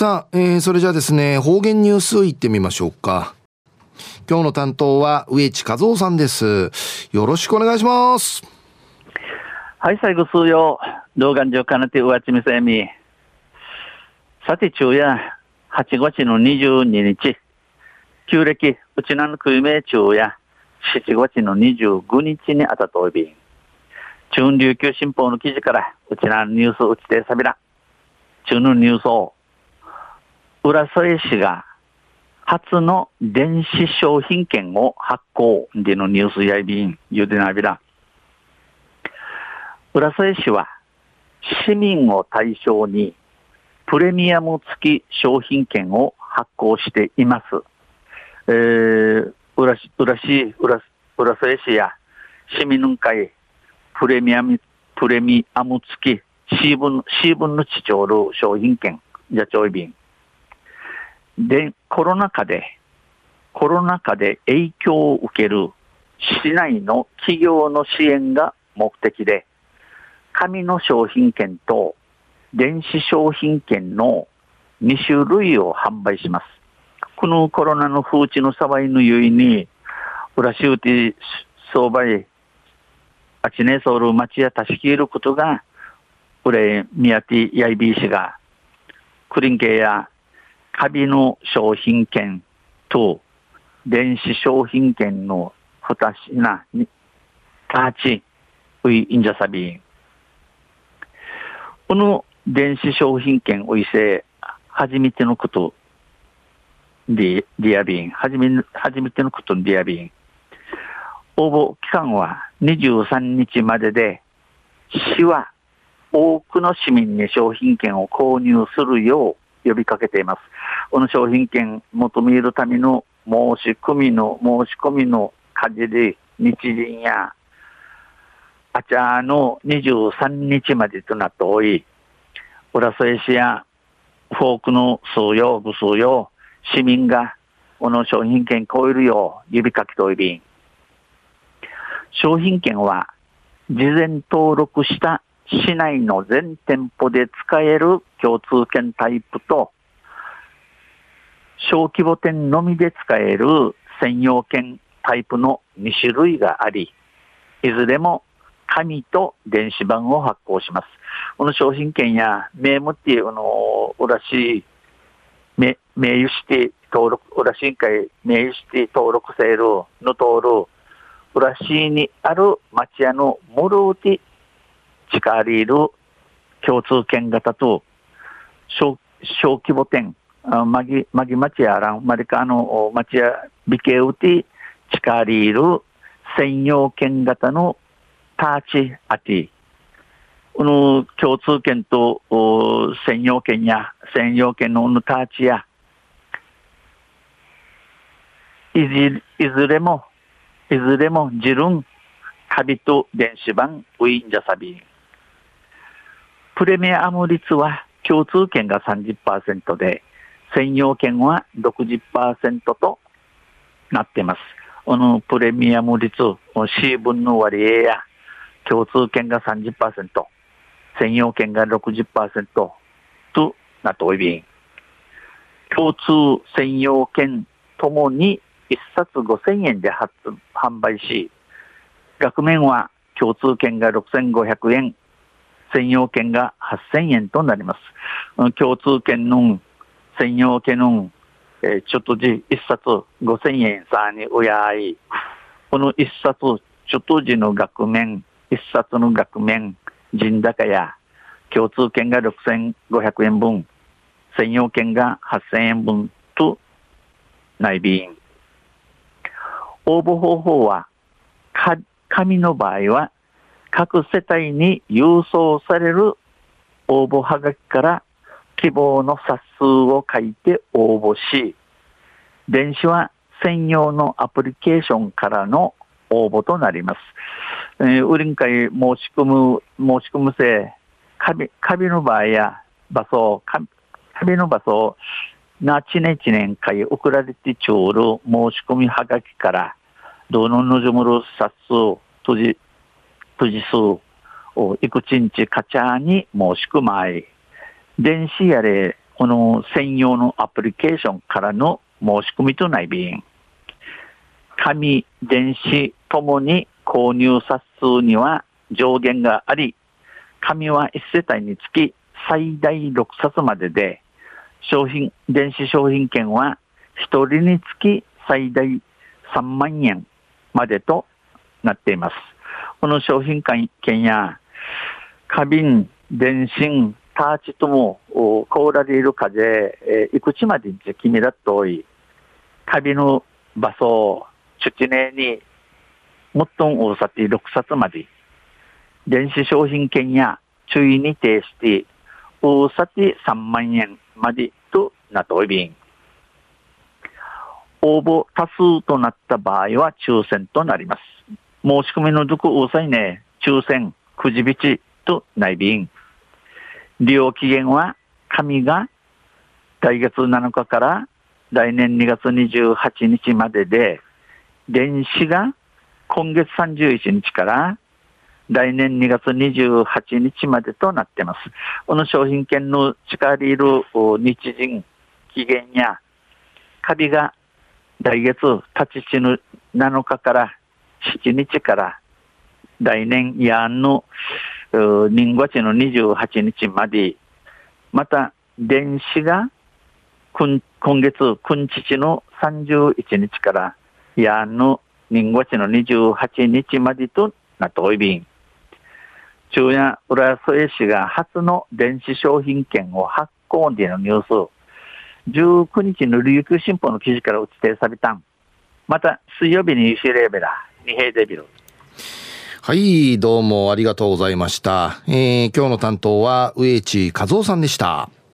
さあ、えー、それじゃあですね、方言ニュースいってみましょうか。今日の担当は植地和夫さんです。よろしくお願いします。はい、最後数曜、動画上かなて上地みせみ。さて、昼夜、8月の22日、旧暦、うちなのくいめ昼夜、7月の25日にあたといびん。中琉球新報の記事から、うちなのニュースうちてさびら。中のニュースを、浦添市が初の電子商品券を発行でのニュースやいびん、ゆでなびら。浦添市は市民を対象にプレミアム付き商品券を発行しています。えー、浦市、浦市、浦浦添市や市民会プレミアム、プレミアム付き C 分、C 分の地長る商品券、じゃちょい便。で、コロナ禍で、コロナ禍で影響を受ける市内の企業の支援が目的で、紙の商品券と電子商品券の2種類を販売します。このコロナの風知の騒いのゆいに、浦州で相場へ、あちねソウル町やたしきることが、これ、宮城やいびいしが、クリンケやカビの商品券と電子商品券の二品に、ターチ、ウイインジャサビン。この電子商品券おいせ、初めてのことで、ディアビン、初め、初めてのことディアビン。応募期間は23日までで、市は多くの市民に商品券を購入するよう呼びかけています。この商品券求めるための申し込みの、申し込みの舵で日銀やあちゃの23日までとなっておい、浦添市やフォークの数用、部数用、市民がこの商品券超えるよう指かけといびん。商品券は事前登録した市内の全店舗で使える共通券タイプと、小規模店のみで使える専用券タイプの2種類があり、いずれも紙と電子版を発行します。この商品券や名目っていうのらしい名誉指定登録、浦市委員会名誉指定登録制るの通る、浦市にある町屋のモルーティ近りいる共通券型と小小規模店、マギ、マギ町やらん、マリカの町屋美形うて近りいる専用券型のターチアティ。この共通券と専用券や専用券のターチや、いずいずれも、いずれも自分、旅と電子版ウィンジャサビン。プレミアム率は共通券が30%で、専用券は60%となっています。このプレミアム率、C 分の割合や共通券が30%、専用券が60%となっており、共通専用券ともに1冊5000円で販売し、額面は共通券が6500円、専用券が8000円となります。共通券の専用券の、えー、ちょっとじ1冊5000円さにおやい、この1冊ちょっとじの額面、一冊の額面、人高や、共通券が6500円分、専用券が8000円分と内便。応募方法は、紙の場合は、各世帯に郵送される応募はがきから希望の冊数を書いて応募し、電子は専用のアプリケーションからの応募となります。えー、売りん会申し込む、申し込むせ、カビ、カビの場合や場所、カビの場所、なちねちねん会送られてちょうる申し込みはがきから、どののじむる冊数、とじ、とじ数をいくちんちかちゃに申し込まい、電子やれこの専用のアプリケーションからの申し込みとない便。紙、電子ともに購入冊数には上限があり、紙は1世帯につき最大6冊までで、商品、電子商品券は1人につき最大3万円までとなっています。この商品券や花瓶、電信、ターチとも、コーラリール風、えー、いくちまで決めだとい、旅の場所、出地ねに、もっとん大さて6冊まで、電子商品券や注意に呈して、大さて3万円までとなっており、応募多数となった場合は抽選となります。申し込みのどこ大さいね、抽選、くじびちと内便。利用期限は紙が来月7日から来年2月28日までで、電子が今月31日から来年2月28日までとなっています。この商品券の力入る日人期限や、カビが来月立ち地の7日から7日から来年やんの人月の28日まで、また電子が今月今日の31日からやんの人月の28日までとなっておいびん。中夜浦添市が初の電子商品券を発行でのニュース、19日の琉球新報の記事から打ち定されたん。また、水曜日に UC レーベラー、二平デビル。はい、どうもありがとうございました。えー、今日の担当は、植地和夫さんでした。